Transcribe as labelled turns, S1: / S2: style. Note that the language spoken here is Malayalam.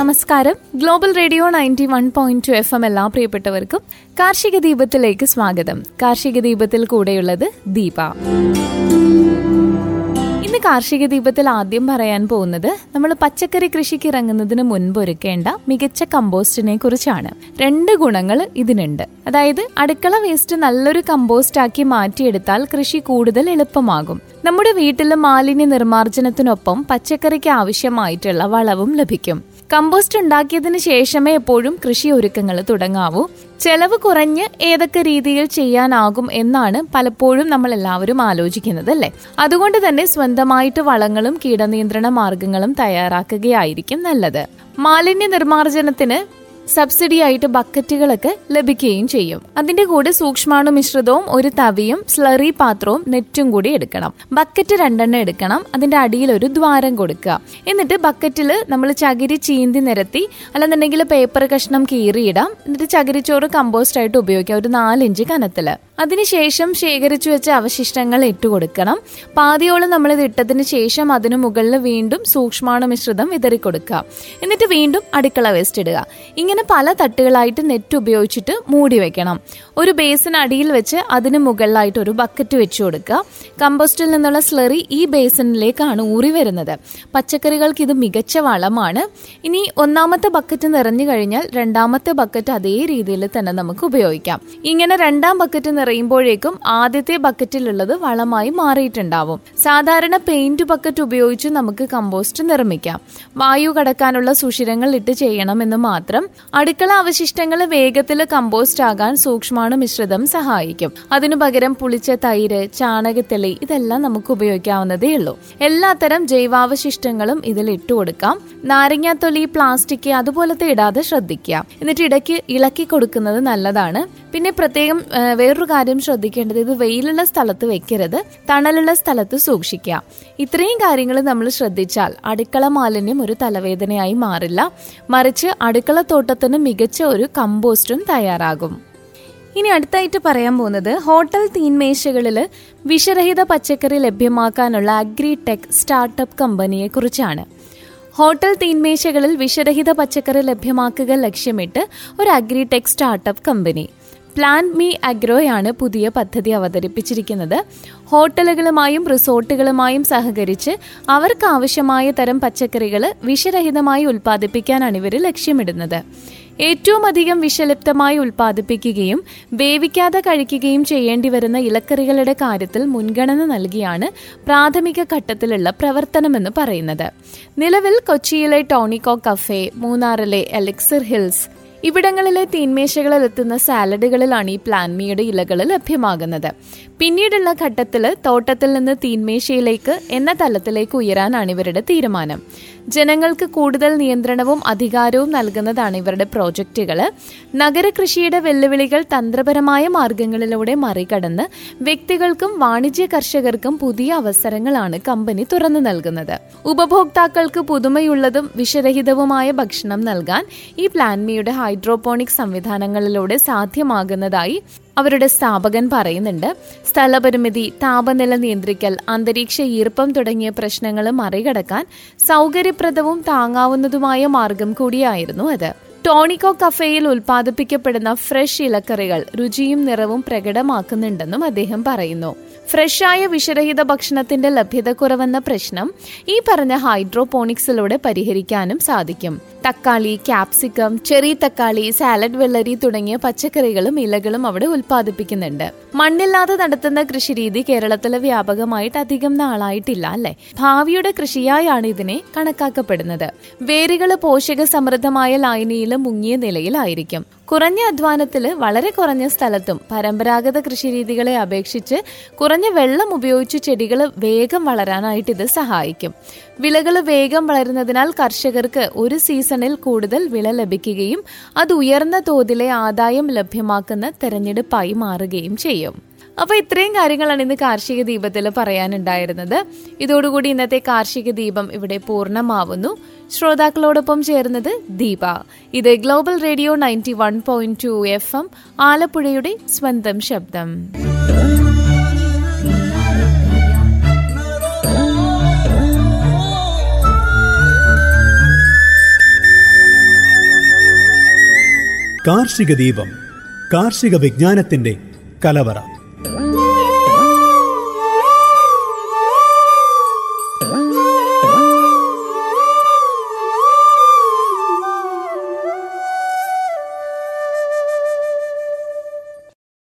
S1: നമസ്കാരം. Global radio ninety one point two F M എല്ലാ പ്രിയപ്പെട്ടവർക്കും കാർഷിക ദീപത്തിലേക്ക് സ്വാഗതം. കാർഷിക ദീപത്തിൽ കൂടെയുള്ളത് ദീപ. ഇന്ന് കാർഷിക ദീപത്തിൽ ആദ്യം പറയാൻ പോകുന്നത് നമ്മൾ പച്ചക്കറി കൃഷിക്ക് ഇറങ്ങുന്നതിന് മുൻപ് ഒരുക്കേണ്ട മികച്ച കമ്പോസ്റ്റിനെ കുറിച്ചാണ്. രണ്ട് ഗുണങ്ങൾ ഇതിനുണ്ട്. അതായത് അടുക്കള വേസ്റ്റ് നല്ലൊരു കമ്പോസ്റ്റ് ആക്കി മാറ്റിയെടുത്താൽ കൃഷി കൂടുതൽ എളുപ്പമാകും. നമ്മുടെ വീട്ടിലെ മാലിന്യ നിർമ്മാർജനത്തിനൊപ്പം പച്ചക്കറിക്ക് ആവശ്യമായിട്ടുള്ള വളവും ലഭിക്കും. കമ്പോസ്റ്റ് ഉണ്ടാക്കിയതിന് ശേഷമേ എപ്പോഴും കൃഷി ഒരുക്കങ്ങൾ തുടങ്ങാവൂ. ചെലവ് കുറഞ്ഞ് ഏതൊക്കെ രീതിയിൽ ചെയ്യാനാകും എന്നാണ് പലപ്പോഴും നമ്മൾ എല്ലാവരും ആലോചിക്കുന്നത് അല്ലേ? അതുകൊണ്ട് തന്നെ സ്വന്തമായിട്ട് വളങ്ങളും കീടനിയന്ത്രണ മാർഗങ്ങളും തയ്യാറാക്കുകയായിരിക്കും നല്ലത്. മാലിന്യ നിർമ്മാർജനത്തിന് സബ്സിഡി ആയിട്ട് ബക്കറ്റുകളൊക്കെ ലഭിക്കുകയും ചെയ്യും. അതിന്റെ കൂടെ സൂക്ഷ്മാണു മിശ്രിതവും ഒരു തവിയും സ്ലറി പാത്രവും നെറ്റും കൂടി എടുക്കണം. ബക്കറ്റ് രണ്ടെണ്ണം എടുക്കണം. അതിന്റെ അടിയിൽ ഒരു ദ്വാരം കൊടുക്കുക. എന്നിട്ട് ബക്കറ്റിൽ നമ്മൾ ചകിരി ചീന്തി നിരത്തി അല്ലെന്നുണ്ടെങ്കിൽ പേപ്പർ കഷ്ണം കീറിയിടാം. എന്നിട്ട് ചകിരിച്ചോറ് കമ്പോസ്റ്റ് ആയിട്ട് ഉപയോഗിക്കാം ഒരു നാലിഞ്ച് കനത്തിൽ. അതിനുശേഷം ശേഖരിച്ചു വെച്ച അവശിഷ്ടങ്ങൾ ഇട്ടുകൊടുക്കണം പാതിയോളം നമ്മൾ ഇത് ഇട്ടതിന് ശേഷം അതിനു മുകളിൽ വീണ്ടും സൂക്ഷ്മാണു മിശ്രിതം വിതറിക്കൊടുക്കുക. എന്നിട്ട് വീണ്ടും അടുക്കള വേസ്റ്റ് ഇടുക. ഇങ്ങനെ പല തട്ടുകളായിട്ട് നെറ്റ് ഉപയോഗിച്ചിട്ട് മൂടി വെക്കണം. ഒരു ബേസിന് അടിയിൽ വെച്ച് അതിന് മുകളിലായിട്ട് ഒരു ബക്കറ്റ് വെച്ചു കൊടുക്കുക. കമ്പോസ്റ്റിൽ നിന്നുള്ള സ്ലറി ഈ ബേസിനിലേക്കാണ് ഊറി വരുന്നത്. പച്ചക്കറികൾക്ക് ഇത് മികച്ച വളമാണ്. ഇനി ഒന്നാമത്തെ ബക്കറ്റ് നിറഞ്ഞു കഴിഞ്ഞാൽ രണ്ടാമത്തെ ബക്കറ്റ് അതേ രീതിയിൽ തന്നെ നമുക്ക് ഉപയോഗിക്കാം. ഇങ്ങനെ രണ്ടാം ബക്കറ്റ് നിറയുമ്പോഴേക്കും ആദ്യത്തെ ബക്കറ്റിലുള്ളത് വളമായി മാറിയിട്ടുണ്ടാവും. സാധാരണ പെയിന്റ് ബക്കറ്റ് ഉപയോഗിച്ച് നമുക്ക് കമ്പോസ്റ്റ് നിർമ്മിക്കാം. വായു കടക്കാനുള്ള സുഷിരങ്ങൾ ഇട്ട് ചെയ്യണമെന്ന് മാത്രം അടുക്കള അവശിഷ്ടങ്ങൾ വേഗത്തിൽ കമ്പോസ്റ്റ് ആകാൻ സൂക്ഷ്മാണു മിശ്രിതം സഹായിക്കും. അതിനു പകരം പുളിച്ച തൈര് ചാണകത്തെളി ഇതെല്ലാം നമുക്ക് ഉപയോഗിക്കാവുന്നതേ ഉള്ളൂ. എല്ലാത്തരം ജൈവാവശിഷ്ടങ്ങളും ഇതിൽ ഇട്ടു കൊടുക്കാം. നാരങ്ങാത്തൊലി പ്ലാസ്റ്റിക് അതുപോലത്തെ ഇടാതെ ശ്രദ്ധിക്കുക. എന്നിട്ട് ഇടയ്ക്ക് ഇളക്കി കൊടുക്കുന്നത് നല്ലതാണ്. പിന്നെ പ്രത്യേകം വേറൊരു കാര്യം ശ്രദ്ധിക്കേണ്ടത് ഇത് വെയിലുള്ള സ്ഥലത്ത് വെക്കരുത് തണലുള്ള സ്ഥലത്ത് സൂക്ഷിക്കുക. ഇത്രയും കാര്യങ്ങൾ നമ്മൾ ശ്രദ്ധിച്ചാൽ അടുക്കള മാലിന്യം ഒരു തലവേദനയായി മാറില്ല. മറിച്ച് അടുക്കള തോട്ടത്തിന് മികച്ച ഒരു കമ്പോസ്റ്റും തയ്യാറാകും. ഇനി അടുത്തായിട്ട് പറയാൻ പോകുന്നത് ഹോട്ടൽ തീൻമേശകളിൽ വിഷരഹിത പച്ചക്കറി ലഭ്യമാക്കാനുള്ള അഗ്രി ടെക് സ്റ്റാർട്ടപ്പ് കമ്പനിയെ കുറിച്ചാണ് ഹോട്ടൽ തീൻമേശകളിൽ വിഷരഹിത പച്ചക്കറി ലഭ്യമാക്കുക ലക്ഷ്യമിട്ട് ഒരു agritech startup company. Plan me അഗ്രോയാണ് പുതിയ പദ്ധതി അവതരിപ്പിച്ചിരിക്കുന്നത്. ഹോട്ടലുകളുമായും റിസോർട്ടുകളുമായും സഹകരിച്ച് അവർക്ക് ആവശ്യമായ തരം പച്ചക്കറികൾ വിഷരഹിതമായി ഉൽപ്പാദിപ്പിക്കാനാണ് ഇവർ ലക്ഷ്യമിടുന്നത്. ഏറ്റവും അധികം വിഷലിപ്തമായി ഉൽപ്പാദിപ്പിക്കുകയും വേവിക്കാതെ കഴിക്കുകയും ചെയ്യേണ്ടി വരുന്ന ഇലക്കറികളുടെ കാര്യത്തിൽ മുൻഗണന നൽകിയാണ് പ്രാഥമിക ഘട്ടത്തിലുള്ള പ്രവർത്തനമെന്ന് പറയുന്നത്. നിലവിൽ കൊച്ചിയിലെ ടോണിക്കോ കഫേ മൂന്നാറിലെ എലക്സിർ ഹിൽസ് ഇവിടങ്ങളിലെ തീന്മേശകളിൽ എത്തുന്ന സാലഡുകളിലാണ് ഈ പ്ലാൻമിയുടെ ഇലകൾ ലഭ്യമാകുന്നത്. പിന്നീടുള്ള ഘട്ടത്തിൽ തോട്ടത്തിൽ നിന്ന് തീന്മേശയിലേക്ക് എന്ന തലത്തിലേക്ക് ഉയരാനാണ് ഇവരുടെ തീരുമാനം. ജനങ്ങൾക്ക് കൂടുതൽ നിയന്ത്രണവും അധികാരവും നൽകുന്നതാണ് ഇവരുടെ പ്രോജക്റ്റുകൾ. നഗരകൃഷിയുടെ വെല്ലുവിളികൾ തന്ത്രപരമായ മാർഗങ്ങളിലൂടെ മറികടന്ന് വ്യക്തികൾക്കും വാണിജ്യ കർഷകർക്കും പുതിയ അവസരങ്ങളാണ് കമ്പനി തുറന്നു നൽകുന്നത്. ഉപഭോക്താക്കൾക്ക് പുതുമയുള്ളതും വിഷരഹിതവുമായ ഭക്ഷണം നൽകാൻ ഈ പ്ലാൻമിയുടെ ഹൈഡ്രോപോണിക് സംവിധാനങ്ങളിലൂടെ സാധ്യമാകുന്നതായി അവരുടെ സ്ഥാപകൻ പറയുന്നുണ്ട് സ്ഥലപരിമിതി താപനില നിയന്ത്രിക്കൽ അന്തരീക്ഷ ഈർപ്പം തുടങ്ങിയ പ്രശ്നങ്ങൾ മറികടക്കാൻ സൗകര്യപ്രദവും താങ്ങാവുന്നതുമായ മാർഗം കൂടിയായിരുന്നു അത്. ടോണിക്കോ കഫേയിൽ ഉൽപ്പാദിപ്പിക്കപ്പെടുന്ന ഫ്രഷ് ഇലക്കറികൾ രുചിയും നിറവും പ്രകടമാക്കുന്നുണ്ടെന്നും അദ്ദേഹം പറയുന്നു. ഫ്രഷായ വിഷരഹിത ഭക്ഷണത്തിന്റെ ലഭ്യതക്കുറവെന്ന പ്രശ്നം ഈ പറഞ്ഞ ഹൈഡ്രോപോണിക്സിലൂടെ പരിഹരിക്കാനും സാധിക്കും. തക്കാളി ക്യാപ്സിക്കം ചെറി തക്കാളി സാലഡ് വെള്ളരി തുടങ്ങിയ പച്ചക്കറികളും ഇലകളും അവിടെ ഉൽപ്പാദിപ്പിക്കുന്നുണ്ട്. മണ്ണില്ലാതെ നടത്തുന്ന കൃഷിരീതി കേരളത്തിൽ വ്യാപകമായിട്ട് അധികം നാളായിട്ടില്ല അല്ലെ? ഭാവിയുടെ കൃഷിയായാണ് ഇതിനെ കണക്കാക്കപ്പെടുന്നത്. വേരുകൾ പോഷക സമൃദ്ധമായ ലായനിയിലും മുങ്ങിയ നിലയിലായിരിക്കും. കുറഞ്ഞ അധ്വാനത്തിൽ വളരെ കുറഞ്ഞ സ്ഥലത്തും പരമ്പരാഗത കൃഷിരീതികളെ അപേക്ഷിച്ച് കുറഞ്ഞ വെള്ളം ഉപയോഗിച്ച് ചെടികൾ വേഗം വളരാനായിട്ട് ഇത് സഹായിക്കും. വിളകൾ വേഗം വളരുന്നതിനാൽ കർഷകർക്ക് ഒരു സീസണിൽ കൂടുതൽ വിള ലഭിക്കുകയും അത് ഉയർന്ന തോതിലെ ആദായം ലഭ്യമാക്കുന്ന തെരഞ്ഞെടുപ്പായി മാറുകയും ചെയ്യും. അപ്പൊ ഇത്രയും കാര്യങ്ങളാണ് ഇന്ന് കാർഷിക ദീപത്തിൽ പറയാനുണ്ടായിരുന്നത്. ഇതോടുകൂടി ഇന്നത്തെ കാർഷിക ദീപം ഇവിടെ പൂർണമാവുന്നു. ശ്രോതാക്കളോടൊപ്പം ചേർന്നത് ദീപ. ഇത് global radio ninety one point two F M ആലപ്പുഴയുടെ സ്വന്തം ശബ്ദം.
S2: കാർഷിക ദീപം കാർഷിക വിജ്ഞാനത്തിന്റെ കലവറ.